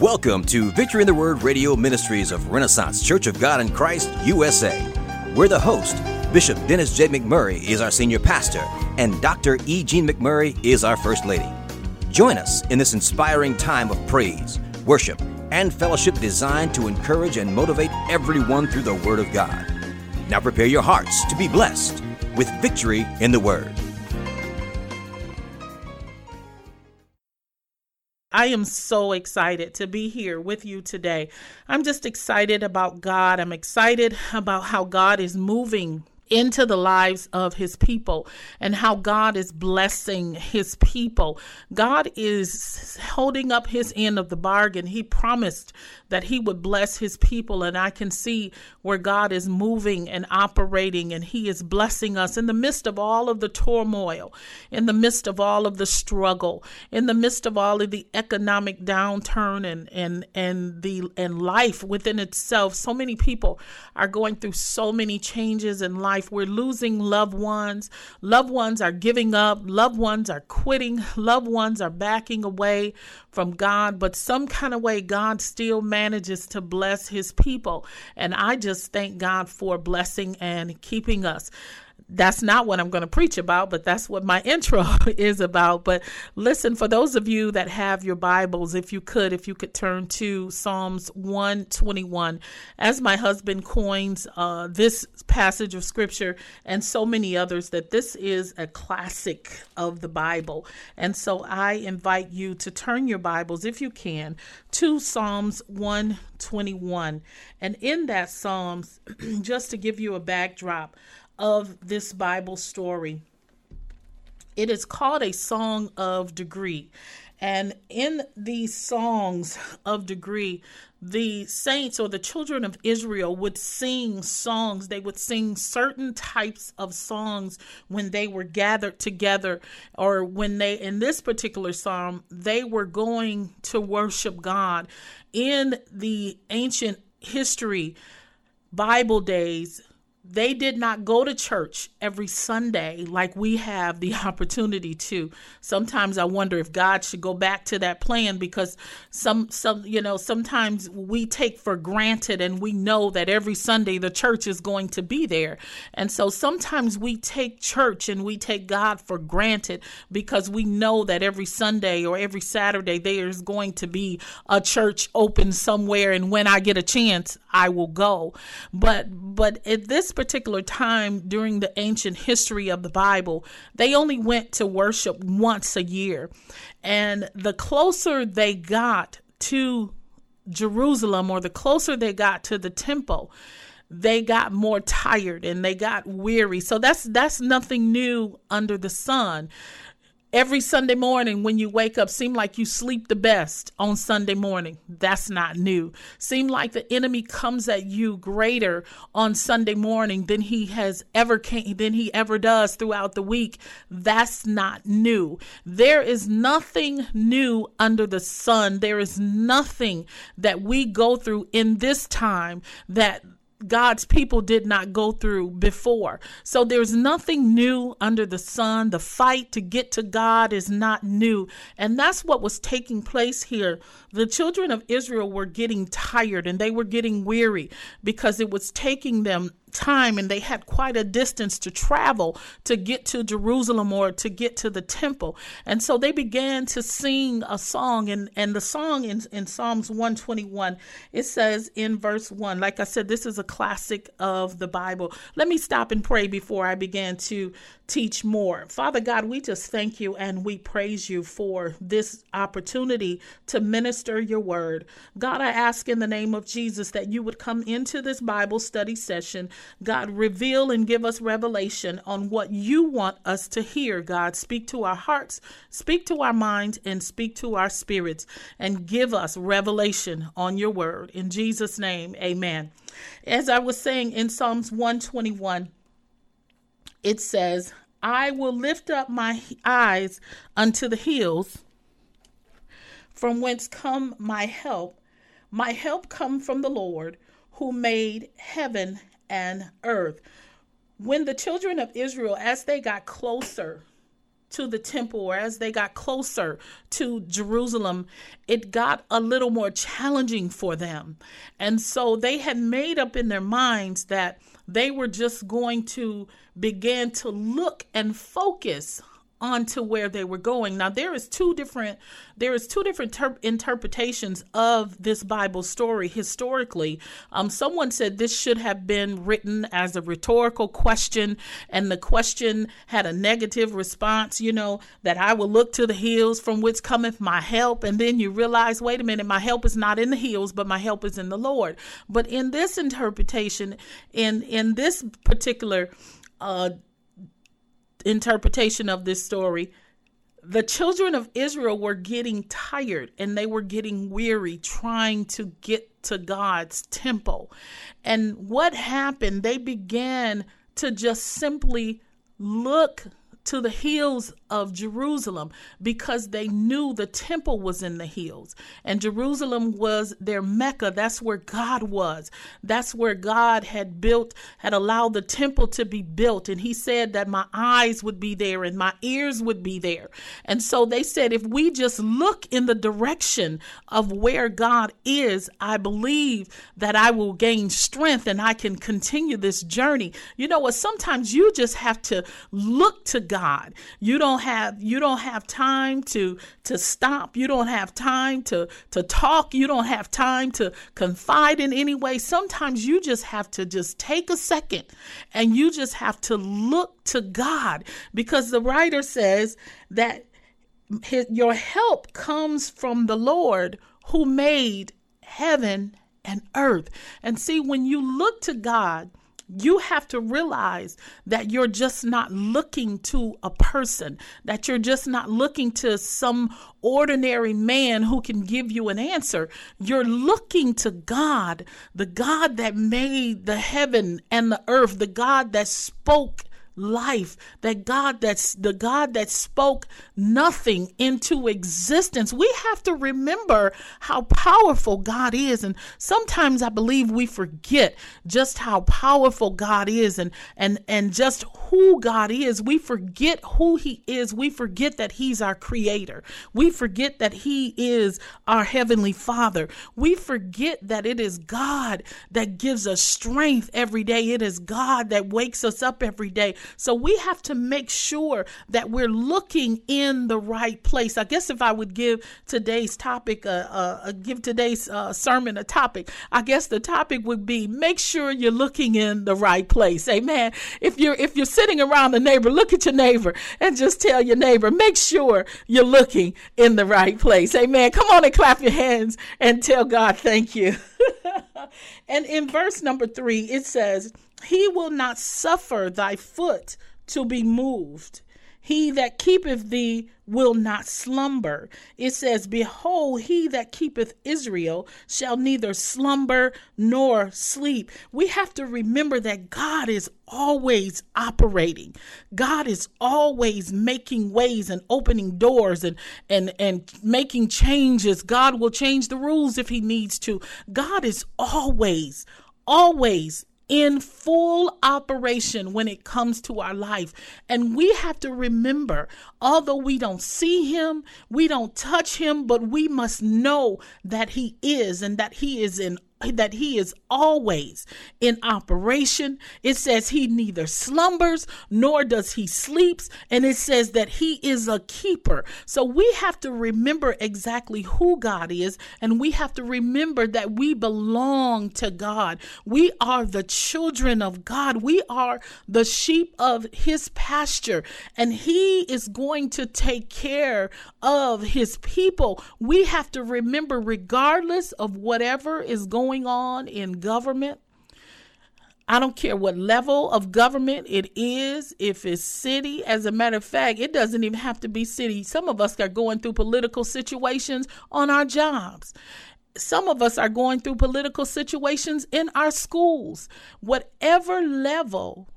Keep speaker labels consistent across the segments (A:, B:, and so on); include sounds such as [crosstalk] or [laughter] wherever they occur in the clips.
A: Welcome to Victory in the Word Radio Ministries of Renaissance Church of God in Christ, USA. We're the host. Bishop Dennis J. McMurray is our senior pastor, and Dr. E. Jean McMurray is our first lady. Join us in this inspiring time of praise, worship, and fellowship designed to encourage and motivate everyone through the Word of God. Now prepare your hearts to be blessed with victory in the Word.
B: I am so excited to be here with you today. I'm just excited about God. I'm excited about how God is moving into the lives of his people and how God is blessing his people. God is holding up his end of the bargain. He promised that he would bless his people, and I can see where God is moving and operating, and he is blessing us in the midst of all of the turmoil, in the midst of all of the struggle, in the midst of all of the economic downturn and and and the and life within itself. So many people are going through so many changes in life life. We're losing loved ones. Loved ones are giving up. Loved ones are quitting. [laughs] Loved ones are backing away from God. But some kind of way, God still manages to bless his people. And I just thank God for blessing and keeping us that's not what I'm going to preach about, but that's what my [laughs] intro [laughs] is about. But listen, for those of you that have your Bibles, if you could, if you could turn to Psalms 121, as my husband coins uh, this passage of scripture and so many others, that this is a classic of the Bible. And so I invite you to turn your Bibles, if you can, to Psalms 121. And in that Psalms, [clears throat] just to give you a backdrop, of this Bible story. It is called a song of degree. And in these songs of degree, the saints or the children of Israel would sing songs. They would sing certain types of songs when they were gathered together, or when they, in this particular psalm, they were going to worship God. In the ancient history, Bible days, they did not go to church every Sunday like we have the [laughs] opportunity to. Sometimes I wonder if God should go back to that plan because some some you know sometimes we take for granted and we know that every Sunday the church is going to be there. And so sometimes we take church and we take God for granted because we know that every Sunday or every Saturday there is going to be a church open somewhere and when I get a chance I will go. But but at this particular time during the ancient history of the Bible, they only went to worship once a year. And the closer they got to Jerusalem or the closer they got to the temple, they got more tired and they got weary. So that's that's nothing new under the sun every Sunday morning when you wake up seem like you sleep the best on Sunday morning. That's not new. Seem like the enemy comes at you greater on Sunday morning than he has ever came than he ever does throughout the week. That's not new. There is nothing new under the sun. There is nothing that we go through in this time that God's people did not go through before. So there's nothing new under the sun. The fight to get to God is not new. And that's what was taking place here. The children of Israel were getting tired and they were getting weary because it was taking them time and they had quite a distance to travel to get to Jerusalem or to get to the temple. And so they began to sing a song and, and the song in, in Psalms 121, it says in verse 1, like I said, this is a classic of the Bible. Let me stop and pray before I begin to teach more. Father God, we just thank you and we praise you for this opportunity to minister your word. God, I ask in the name of Jesus that you would come into this Bible study session God, reveal and give us revelation on what you want us to hear, God. Speak to our hearts, speak to our minds, and speak to our spirits, and give us revelation on your word. In Jesus' name, amen. As I was saying in Psalms 121, it says, I will lift up my eyes unto the hills, from whence come my help. My help come from the Lord, who made heaven and earth. When the children of Israel, as they got closer to the temple or as they got closer to Jerusalem, it got a little more challenging for them. And so they had made up in their minds that they were just going to begin to look and focus onto where they were going. Now there is two different there is two different ter- interpretations of this Bible story historically. Um, someone said this should have been written as a rhetorical question, and the question had a negative response. You know that I will look to the hills from which cometh my help, and then you realize, wait a minute, my help is not in the hills, but my help is in the Lord. But in this interpretation, in in this particular uh, interpretation of this story, the children of Israel were getting tired and they were getting weary trying to get to God's temple. And what happened? They began to just simply look to the hills of Jerusalem because they knew the temple was in the hills and Jerusalem was their Mecca. That's where God was. That's where God had built, had allowed the temple to be built. And He said that my eyes would be there and my ears would be there. And so they said, if we just look in the direction of where God is, I believe that I will gain strength and I can continue this journey. You know what? Sometimes you just have to look to God. You don't have you don't have time to to stop. You don't have time to to talk. You don't have time to confide in any way. Sometimes you just have to just take a second and you just have to look to God because the writer says that his, your help comes from the Lord who made heaven and earth. And see, when you look to God, you have to realize that you're just not looking to a person, that you're just not looking to some ordinary man who can give you an answer. You're looking to God, the God that made the heaven and the earth, the God that spoke life that god that's the god that spoke nothing into existence. We have to remember how powerful god is. And sometimes i believe we forget just how powerful god is and and and just who god is. We forget who he is. We forget that he's our creator. We forget that he is our heavenly father. We forget that it is god that gives us strength every day. It is god that wakes us up every day so we have to make sure that we're looking in the right place. I guess if I would give today's topic, uh, give today's uh, sermon a topic, I guess the topic would be make sure you're looking in the right place. Amen. If you're if you're sitting around the neighbor, look at your neighbor and just tell your neighbor, make sure you're looking in the right place. Amen. Come on and clap your hands and tell God thank you. [laughs] and in verse number three, it says, He will not suffer thy foot to be moved. He that keepeth thee will not slumber. It says, Behold, he that keepeth Israel shall neither slumber nor sleep. We have to remember that God is always operating. God is always making ways and opening doors and and and making changes. God will change the rules if he needs to. God is always always in full operation when it comes to our life. And we have to remember, although we don't see him, we don't touch him, but we must know that he is and that he is in that he is always in operation. It says he neither slumbers nor does he sleeps. And it says that he is a keeper. So we have to remember exactly who God is. And we have to remember that we belong to God. We are the children of God. We are the sheep of his pasture. And he is going to take care of his people. We have to remember, regardless of whatever is going going on in government. I don't care what level of government it is, if it's city. As a matter of fact, it doesn't even have to be city. Some of us are going through political situations on our jobs. Some of us are going through political situations in our schools. Whatever level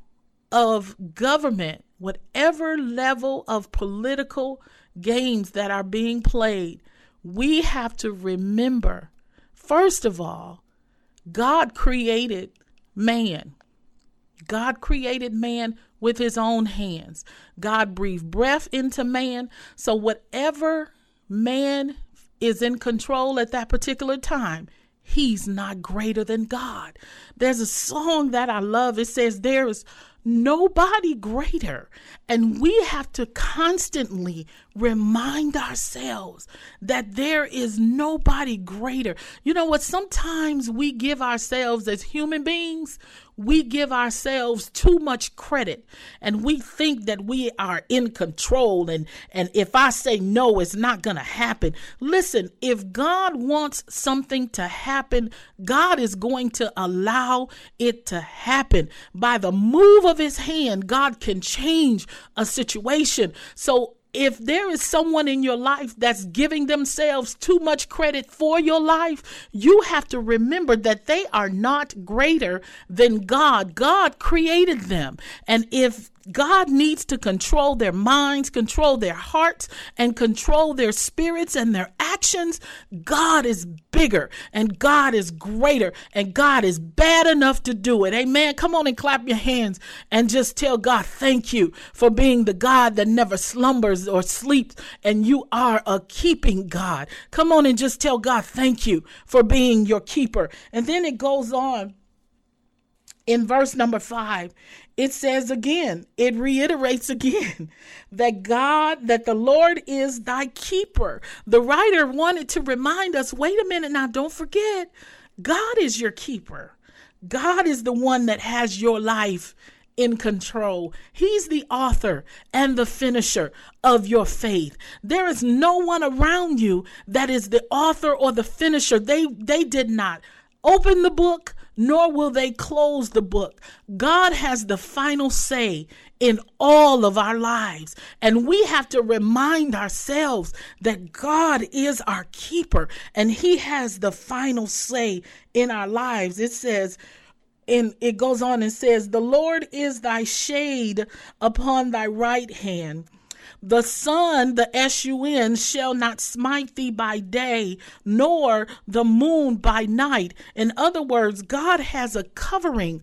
B: of government, whatever level of political games that are being played, we have to remember, first of all, God created man. God created man with his own hands. God breathed breath into man. So, whatever man is in control at that particular time, he's not greater than God. There's a song that I love. It says, There is nobody greater. And we have to constantly remind ourselves that there is nobody greater. You know what? Sometimes we give ourselves as human beings, we give ourselves too much credit and we think that we are in control and and if I say no it's not going to happen. Listen, if God wants something to happen, God is going to allow it to happen. By the move of his hand, God can change a situation. So if there is someone in your life that's giving themselves too much credit for your life, you have to remember that they are not greater than God. God created them. And if God needs to control their minds, control their hearts, and control their spirits and their actions. God is bigger and God is greater and God is bad enough to do it. Amen. Come on and clap your hands and just tell God, thank you for being the God that never slumbers or sleeps, and you are a keeping God. Come on and just tell God, thank you for being your keeper. And then it goes on in verse number five, it says again, it reiterates again [laughs] that God, that the Lord is thy keeper. The writer wanted to remind us wait a minute now, don't forget, God is your keeper. God is the one that has your life in control. He's the author and the finisher of your faith. There is no one around you that is the author or the finisher. They they did not open the book nor will they close the book. God has the final say in all of our lives. And we have to remind ourselves that God is our keeper and He has the final say in our lives. It says, and it goes on and says, The Lord is thy shade upon thy right hand the sun, the S-U-N, shall not smite thee by day, nor the moon by night. In other words, God has a covering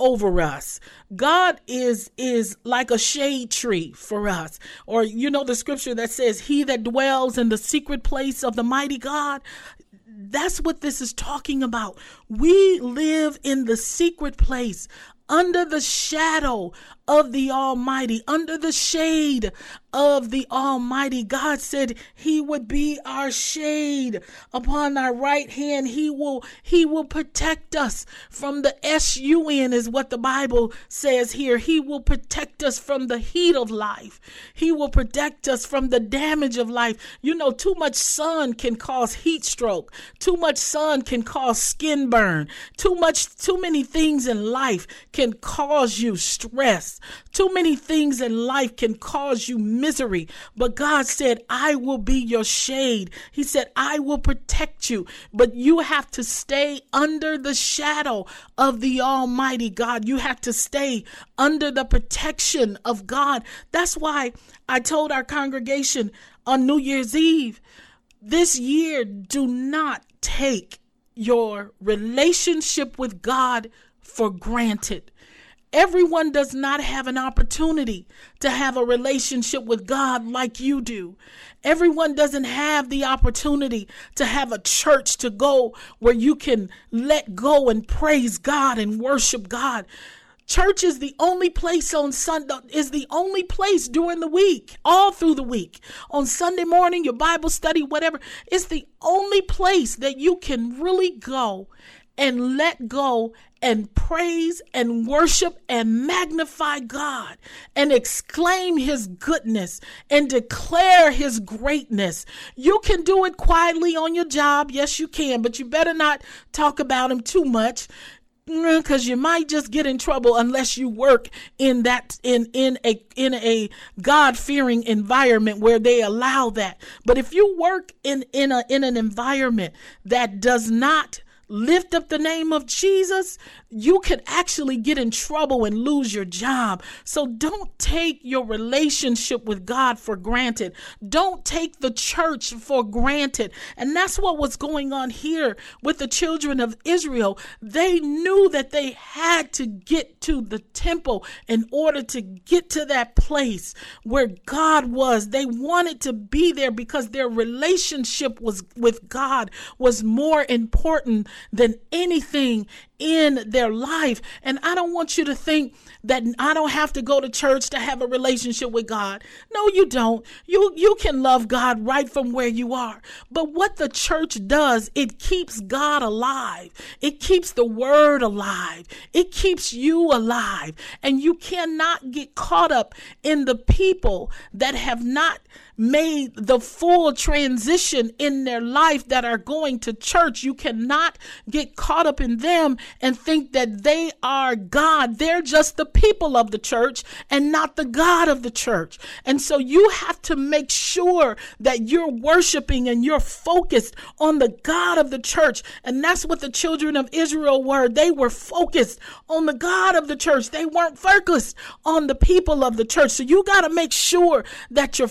B: over us. God is is like a shade tree for us. Or you know the scripture that says he that dwells in the secret place of the mighty God, that's what this is talking about. We live in the secret place under the shadow of the Almighty, under the shade of the Almighty. God said he would be our shade upon our right hand. He will he will protect us from the S-U-N is what the Bible says here. He will protect us from the heat of life. He will protect us from the damage of life. You know, too much sun can cause heat stroke. Too much sun can cause skin burn. Too much too many things in life can cause you stress. Too many things in life can cause you misery. But God said, I will be your shade. He said, I will protect you. But you have to stay under the shadow of the Almighty God. You have to stay under the protection of God. That's why I told our congregation on New Year's Eve this year, do not take your relationship with God for granted. Everyone does not have an opportunity to have a relationship with God like you do. Everyone doesn't have the opportunity to have a church to go where you can let go and praise God and worship God. Church is the only place on Sunday, is the only place during the week, all through the week. On Sunday morning, your Bible study, whatever, it's the only place that you can really go and let go and praise and worship and magnify God and exclaim his goodness and declare his greatness. You can do it quietly on your job. Yes, you can, but you better not talk about him too much mm, because you might just get in trouble unless you work in that in in a in a god-fearing environment where they allow that but if you work in in a in an environment that does not lift up the name of Jesus, you could actually get in trouble and lose your job. So don't take your relationship with God for granted. Don't take the church for granted. And that's what was going on here with the children of Israel. They knew that they had to get to the temple in order to get to that place where God was. They wanted to be there because their relationship was with God was more important than anything in their life. And I don't want you to think that I don't have to go to church to have a relationship with God. No, you don't. You you can love God right from where you are. But what the church does, it keeps God alive. It keeps the word alive. It keeps you alive. And you cannot get caught up in the people that have not made the full transition in their life that are going to church. You cannot get caught up in them and think that they are God. They're just the people of the church and not the God of the church. And so you have to make sure that you're worshiping and you're focused on the God of the church. And that's what the children of Israel were. They were focused on the God of the church. They weren't focused on the people of the church. So you got to make sure that your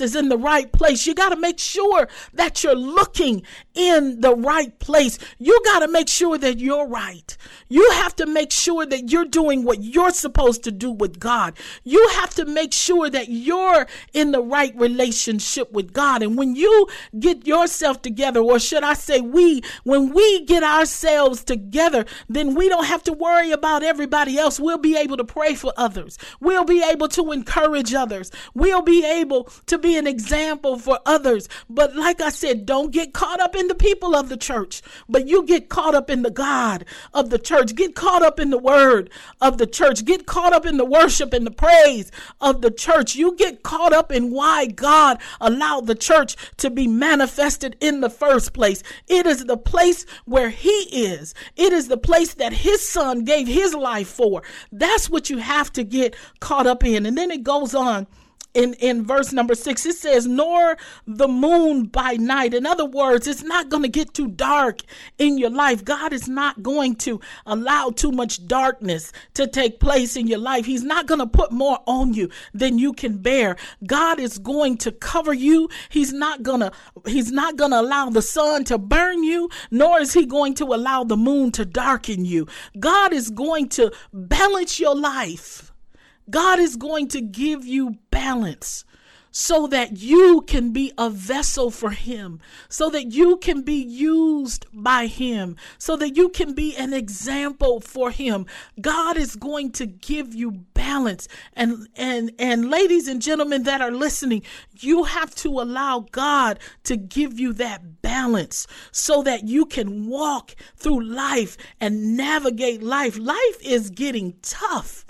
B: is in the right place. You got to make sure that you're looking in the right place. You got to make sure that you're right. You have to make sure that you're doing what you're supposed to do with God. You have to make sure that you're in the right relationship with God. And when you get yourself together, or should I say, we, when we get ourselves together, then we don't have to worry about everybody else. We'll be able to pray for others. We'll be able to encourage others. We'll be able to be an example for others. But like I said, don't get caught up in the people of the church, but you get caught up in the God of the church. Get caught up in the word of the church. Get caught up in the worship and the praise of the church. You get caught up in why God allowed the church to be manifested in the first place. It is the place where He is, it is the place that His Son gave His life for. That's what you have to get caught up in. And then it goes on in, in verse number six, it says, nor the moon by night. In other words, it's not going to get too dark in your life. God is not going to allow too much darkness to take place in your life. He's not going to put more on you than you can bear. God is going to cover you. He's not going to, he's not going to allow the sun to burn you, nor is he going to allow the moon to darken you. God is going to balance your life God is going to give you balance so that you can be a vessel for Him, so that you can be used by Him, so that you can be an example for Him. God is going to give you balance. And and and ladies and gentlemen that are listening, you have to allow God to give you that balance so that you can walk through life and navigate life. Life is getting tough.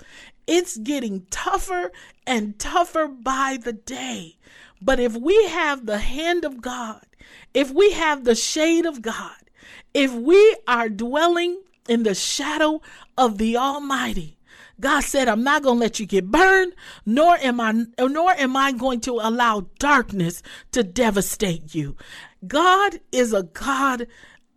B: It's getting tougher and tougher by the day. But if we have the hand of God, if we have the shade of God, if we are dwelling in the shadow of the Almighty, God said, I'm not going to let you get burned, nor am I nor am I going to allow darkness to devastate you. God is a God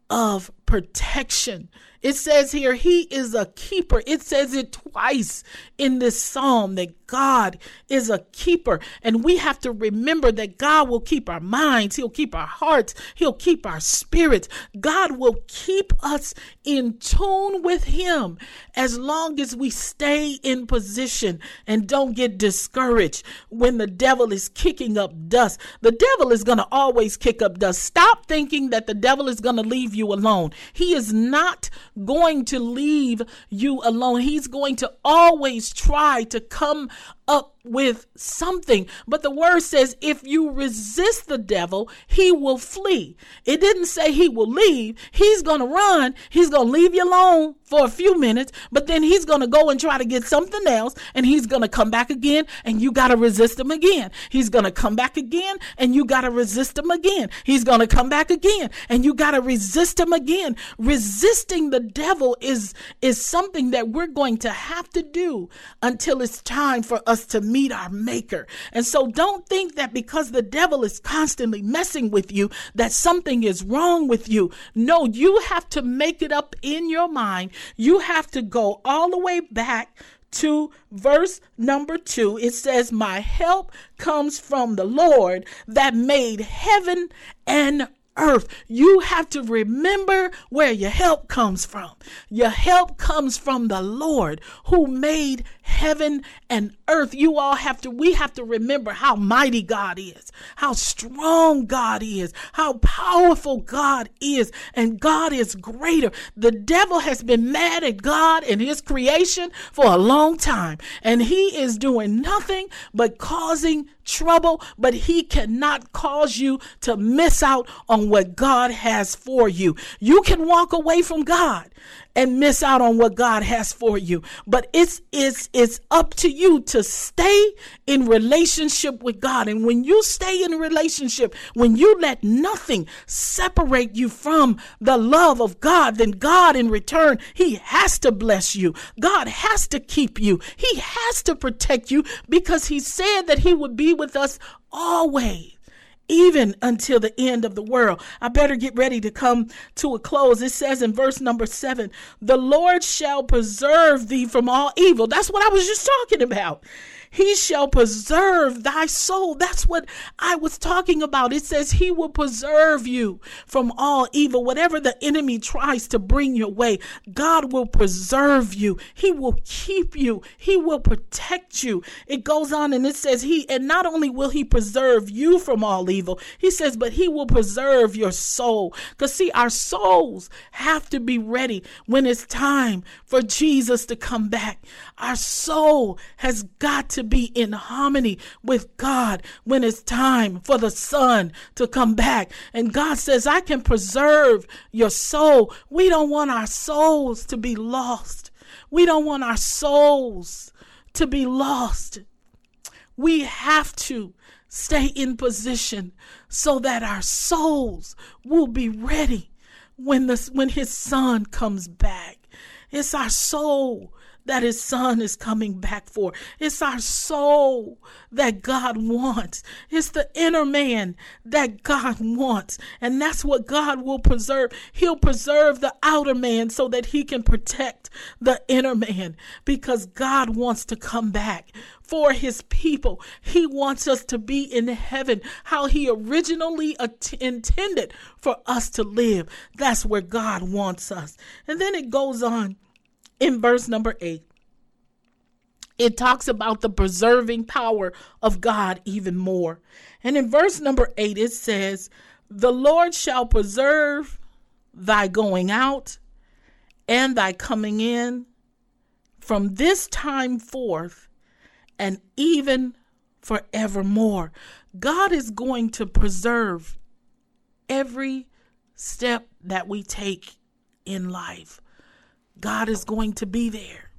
B: of protection. It says here, He is a keeper. It says it twice in this psalm that God is a keeper. And we have to remember that God will keep our minds, He'll keep our hearts, He'll keep our spirits. God will keep us in tune with Him as long as we stay in position and don't get discouraged when the devil is kicking up dust. The devil is going to always kick up dust. Stop thinking that the devil is going to leave you alone. He is not going to leave you alone. He's going to always try to come up with something. But the word says if you resist the devil, he will flee. It didn't say he will leave. He's going to run. He's going to leave you alone for a few minutes, but then he's going to go and try to get something else and he's going to come back again and you got to resist him again. He's going to come back again and you got to resist him again. He's going to come back again and you got to resist him again. Resisting the devil is is something that we're going to have to do until it's time for us us to meet our maker. And so don't think that because the devil is constantly messing with you, that something is wrong with you. No, you have to make it up in your mind. You have to go all the way back to verse number two, it says, My help comes from the Lord that made heaven and earth. You have to remember where your help comes from. Your help comes from the Lord who made heaven and earth. You all have to, we have to remember how mighty God is, how strong God is, how powerful God is, and God is greater. The devil has been mad at God and his creation for a long time, and he is doing nothing but causing trouble, but he cannot cause you to miss out on what God has for you. You can walk away from God and miss out on what God has for you. But it's it's it's up to you to stay in relationship with God. And when you stay in relationship, when you let nothing separate you from the love of God, then God in return, he has to bless you. God has to keep you. He has to protect you because he said that he would be with us always even until the end of the world. I better get ready to come to a close. It says in verse number seven, the Lord shall preserve thee from all evil. That's what I was just talking about. He shall preserve thy soul. That's what I was talking about. It says he will preserve you from all evil. Whatever the enemy tries to bring your way, God will preserve you. He will keep you. He will protect you. It goes on and it says he, and not only will he preserve you from all evil, he says, but he will preserve your soul. Because see, our souls have to be ready when it's time for Jesus to come back. Our soul has got to be in harmony with God when it's time for the Son to come back. And God says, I can preserve your soul. We don't want our souls to be lost. We don't want our souls to be lost. We have to stay in position so that our souls will be ready when the when his son comes back. It's our soul that his son is coming back for. It's our soul that God wants. It's the inner man that God wants. And that's what God will preserve. He'll preserve the outer man so that he can protect the inner man because God wants to come back for his people. He wants us to be in heaven how he originally intended for us to live. That's where God wants us. And then it goes on in verse number eight. It talks about the preserving power of God even more. And in verse number eight, it says, The Lord shall preserve thy going out and thy coming in from this time forth and even forevermore. God is going to preserve every step that we take in life. God is going to be there.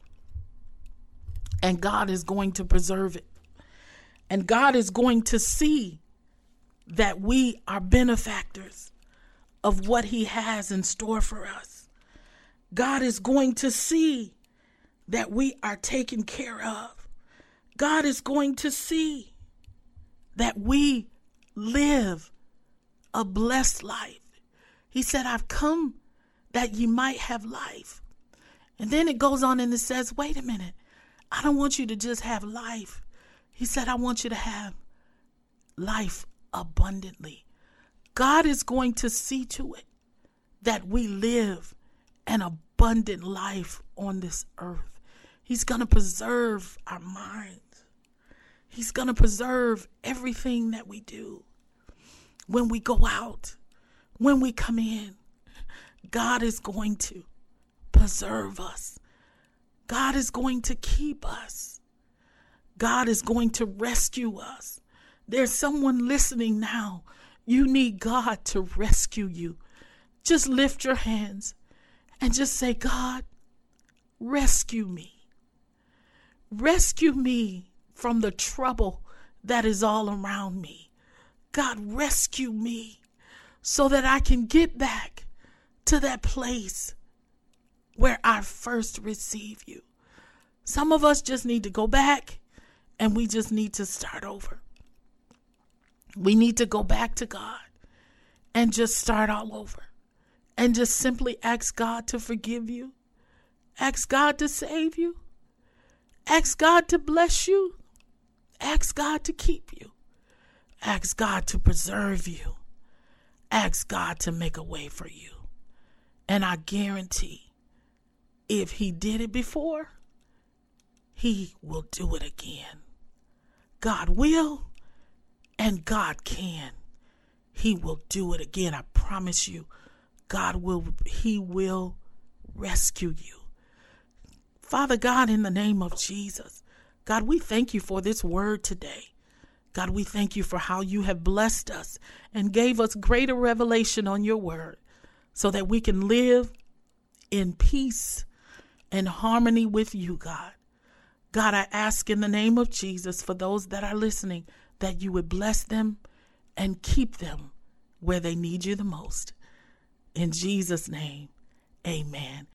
B: And God is going to preserve it. And God is going to see that we are benefactors of what He has in store for us. God is going to see that we are taken care of. God is going to see that we live a blessed life. He said, I've come that ye might have life and then it goes on and it says, wait a minute. I don't want you to just have life. He said, I want you to have life abundantly. God is going to see to it that we live an abundant life on this earth. He's going to preserve our minds. He's going to preserve everything that we do. When we go out, when we come in, God is going to preserve us. God is going to keep us. God is going to rescue us. There's someone listening now. You need God to rescue you. Just lift your hands and just say, God, rescue me. Rescue me from the trouble that is all around me. God, rescue me so that I can get back to that place where I first receive you. Some of us just need to go back and we just need to start over. We need to go back to God and just start all over and just simply ask God to forgive you, ask God to save you, ask God to bless you, ask God to keep you, ask God to preserve you, ask God to make a way for you. And I guarantee if He did it before, He will do it again. God will and God can. He will do it again. I promise you. God will he will rescue you. Father God in the name of Jesus. God, we thank you for this word today. God, we thank you for how you have blessed us and gave us greater revelation on your word so that we can live in peace and harmony with you, God. God, I ask in the name of Jesus for those that are listening that you would bless them and keep them where they need you the most. In Jesus' name, amen.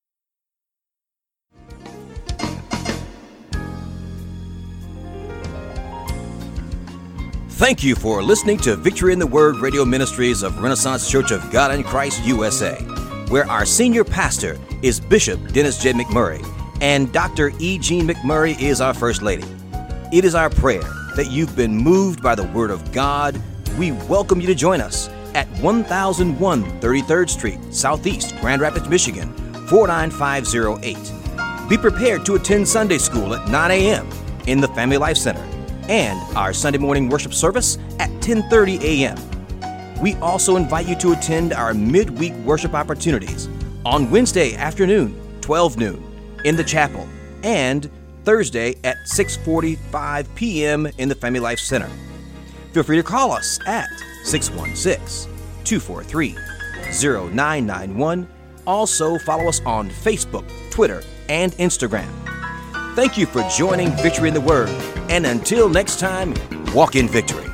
A: Thank you for listening to Victory in the Word radio ministries of Renaissance Church of God in Christ USA, where our senior pastor is Bishop Dennis J. McMurray and Dr. E. Jean McMurray is our First Lady. It is our prayer that you've been moved by the Word of God. We welcome you to join us at 1001 33rd Street, Southeast, Grand Rapids, Michigan, 49508. Be prepared to attend Sunday school at 9 a.m. in the Family Life Center and our Sunday morning worship service at 10:30 a.m. We also invite you to attend our midweek worship opportunities on Wednesday afternoon, 12 noon, in the chapel, and Thursday at 6:45 p.m. in the Family Life Center. Feel free to call us at 616-243-0991. Also follow us on Facebook, Twitter, and Instagram. Thank you for joining Victory in the Word, and until next time, walk in victory.